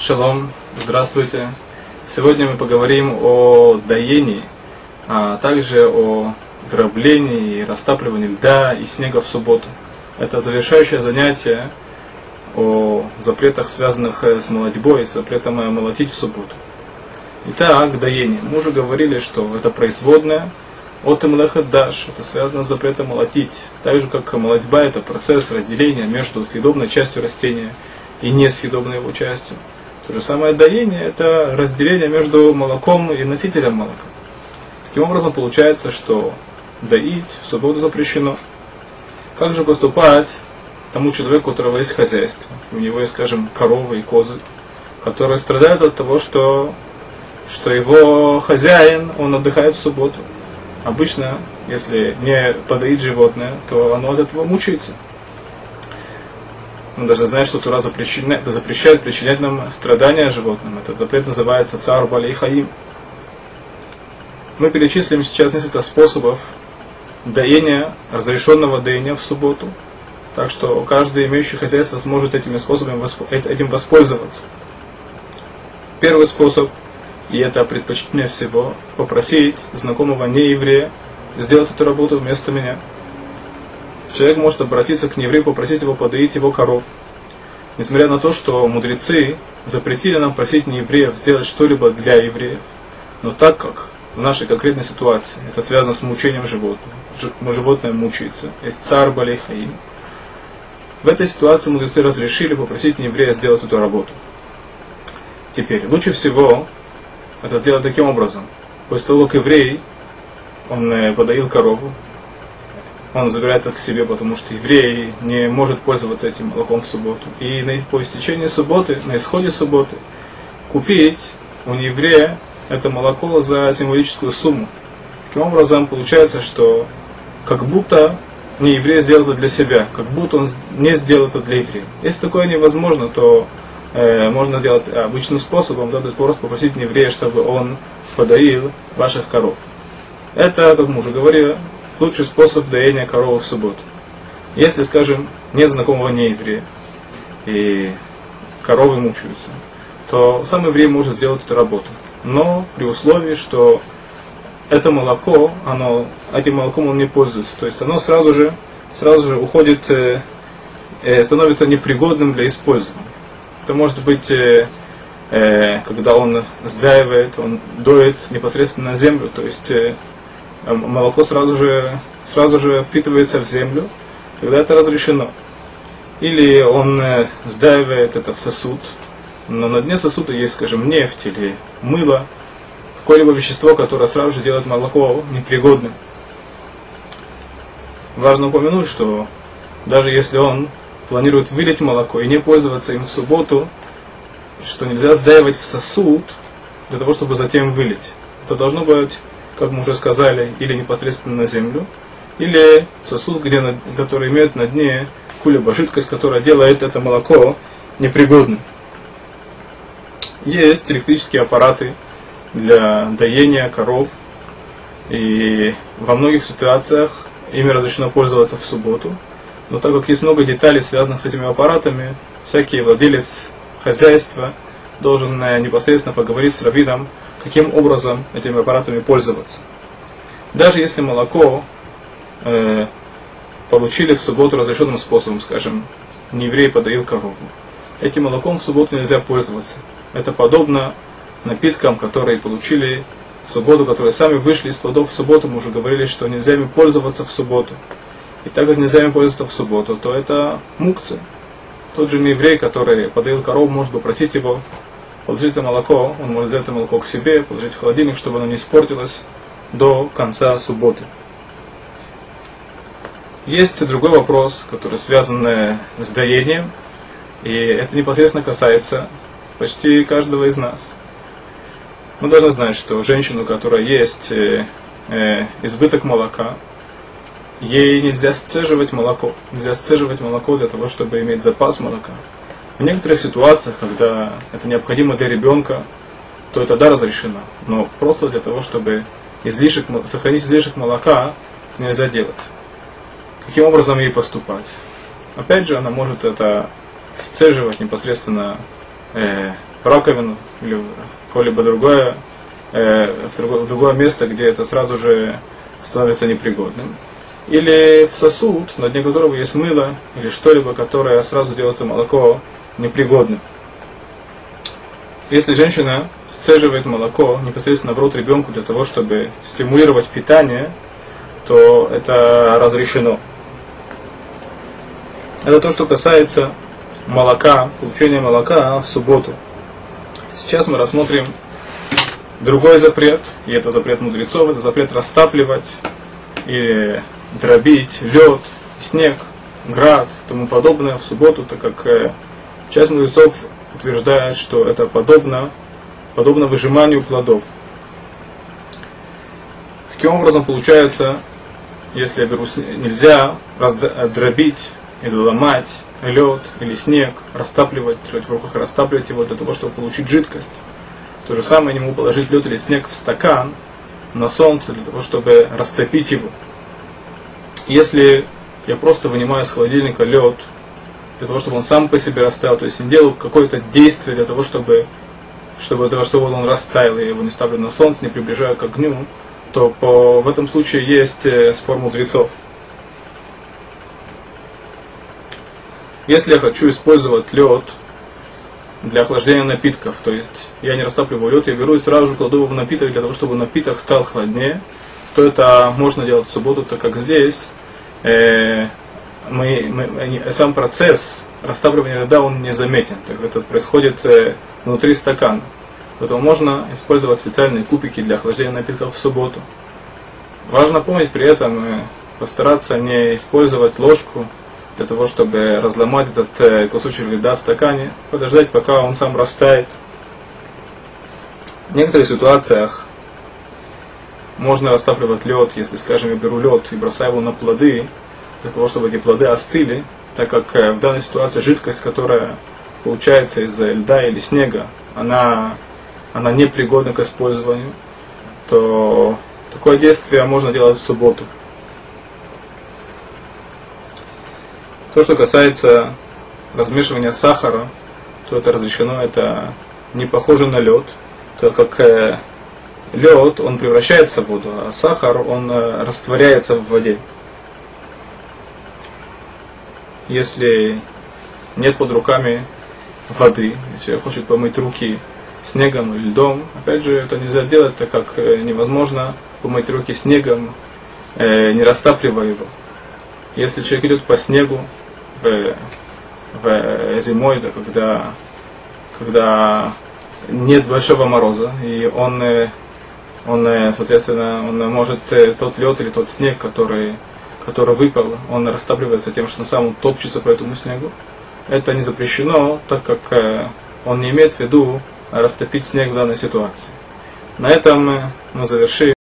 Шалом, здравствуйте. Сегодня мы поговорим о доении, а также о дроблении и растапливании льда и снега в субботу. Это завершающее занятие о запретах, связанных с молодьбой, с запретом молотить в субботу. Итак, доение. Мы уже говорили, что это производное от Эмлеха Даш, это связано с запретом молотить. Так же, как молодьба, это процесс разделения между съедобной частью растения и несъедобной его частью. То же самое доение – это разделение между молоком и носителем молока. Таким образом, получается, что доить в субботу запрещено. Как же поступать тому человеку, у которого есть хозяйство, у него есть, скажем, коровы и козы, которые страдают от того, что, что его хозяин, он отдыхает в субботу. Обычно, если не подоить животное, то оно от этого мучается. Мы должны знать, что Тура запрещает, запрещает причинять нам страдания животным. Этот запрет называется цар балей хаим. Мы перечислим сейчас несколько способов доения, разрешенного доения в субботу. Так что каждый имеющий хозяйство сможет этими способами этим воспользоваться. Первый способ, и это предпочтительнее всего, попросить знакомого нееврея сделать эту работу вместо меня – человек может обратиться к нееврею, попросить его подоить его коров. Несмотря на то, что мудрецы запретили нам просить неевреев сделать что-либо для евреев, но так как в нашей конкретной ситуации это связано с мучением животного, животное мучается, есть царь Балейхаим, в этой ситуации мудрецы разрешили попросить нееврея сделать эту работу. Теперь, лучше всего это сделать таким образом. После того, как еврей, он э, подоил корову, он забирает это к себе, потому что еврей не может пользоваться этим молоком в субботу. И по истечении субботы, на исходе субботы, купить у еврея это молоко за символическую сумму. Таким образом, получается, что как будто не еврей сделал это для себя, как будто он не сделал это для еврея. Если такое невозможно, то э, можно делать обычным способом, да, то есть просто попросить еврея, чтобы он подоил ваших коров. Это, как мы уже говорили, лучший способ доения коровы в субботу. Если, скажем, нет знакомого нееврея, и коровы мучаются, то сам еврей может сделать эту работу. Но при условии, что это молоко, оно, этим молоком он не пользуется. То есть оно сразу же, сразу же уходит, э, становится непригодным для использования. Это может быть, э, э, когда он сдаивает, он доет непосредственно на землю, то есть э, молоко сразу же, сразу же впитывается в землю, тогда это разрешено. Или он э, сдаивает это в сосуд, но на дне сосуда есть, скажем, нефть или мыло, какое-либо вещество, которое сразу же делает молоко непригодным. Важно упомянуть, что даже если он планирует вылить молоко и не пользоваться им в субботу, что нельзя сдаивать в сосуд для того, чтобы затем вылить. Это должно быть как мы уже сказали, или непосредственно на землю, или сосуд, где, который имеет на дне какую-либо жидкость, которая делает это молоко непригодным. Есть электрические аппараты для доения коров, и во многих ситуациях ими разрешено пользоваться в субботу. Но так как есть много деталей, связанных с этими аппаратами, всякий владелец хозяйства должен э, непосредственно поговорить с раввином, каким образом этими аппаратами пользоваться. Даже если молоко э, получили в субботу разрешенным способом, скажем, не еврей подоил корову, этим молоком в субботу нельзя пользоваться. Это подобно напиткам, которые получили в субботу, которые сами вышли из плодов в субботу, мы уже говорили, что нельзя ими пользоваться в субботу. И так как нельзя ими пользоваться в субботу, то это мукцы. Тот же еврей, который подоил корову, может попросить его положить это молоко, он может взять это молоко к себе, положить в холодильник, чтобы оно не испортилось до конца субботы. Есть другой вопрос, который связан э, с доением, и это непосредственно касается почти каждого из нас. Мы должны знать, что женщину, у которой есть э, э, избыток молока, ей нельзя сцеживать молоко. Нельзя сцеживать молоко для того, чтобы иметь запас молока. В некоторых ситуациях, когда это необходимо для ребенка, то это да разрешено. Но просто для того, чтобы излишек, сохранить излишек молока, это нельзя делать. Каким образом ей поступать? Опять же, она может это сцеживать непосредственно э, раковину или в какое-либо другое, э, в, другое, в другое место, где это сразу же становится непригодным. Или в сосуд, на дне которого есть мыло или что-либо, которое сразу делает молоко непригодным. Если женщина сцеживает молоко непосредственно в рот ребенку для того, чтобы стимулировать питание, то это разрешено. Это то, что касается молока, получения молока в субботу. Сейчас мы рассмотрим другой запрет, и это запрет мудрецов, это запрет растапливать или дробить лед, снег, град и тому подобное в субботу, так как э, часть мудрецов утверждает, что это подобно, подобно выжиманию плодов. Таким образом, получается, если я беру, нельзя дробить или ломать лед или снег, растапливать, держать в руках, растапливать его для того, чтобы получить жидкость. То же самое могу положить лед или снег в стакан на солнце для того, чтобы растопить его. Если я просто вынимаю из холодильника лед для того, чтобы он сам по себе растаял, то есть не делаю какое-то действие для того, чтобы, чтобы, для того, чтобы он растаял, я его не ставлю на солнце, не приближаю к огню, то по, в этом случае есть э, спор мудрецов. Если я хочу использовать лед для охлаждения напитков, то есть я не растапливаю лед, я беру и сразу же кладу его в напиток для того, чтобы напиток стал холоднее, то это можно делать в субботу, так как здесь э, мы, мы, сам процесс растапливания льда он не заметен, так это происходит э, внутри стакана. Поэтому можно использовать специальные кубики для охлаждения напитков в субботу. Важно помнить при этом э, постараться не использовать ложку для того, чтобы разломать этот э, кусочек льда в стакане, подождать, пока он сам растает. В некоторых ситуациях можно растапливать лед, если, скажем, я беру лед и бросаю его на плоды, для того, чтобы эти плоды остыли, так как э, в данной ситуации жидкость, которая получается из льда или снега, она, она непригодна к использованию, то такое действие можно делать в субботу. То, что касается размешивания сахара, то это разрешено, это не похоже на лед, так как э, лед, он превращается в воду, а сахар, он э, растворяется в воде. Если нет под руками воды, если хочет помыть руки снегом или льдом, опять же, это нельзя делать, так как э, невозможно помыть руки снегом, не растапливая его. Если человек идет по снегу, в, в зимой, да, когда, когда нет большого мороза, и он, он, соответственно, он может тот лед или тот снег, который, который выпал, он растапливается тем, что сам он топчется по этому снегу. Это не запрещено, так как э, он не имеет в виду растопить снег в данной ситуации. На этом мы завершим.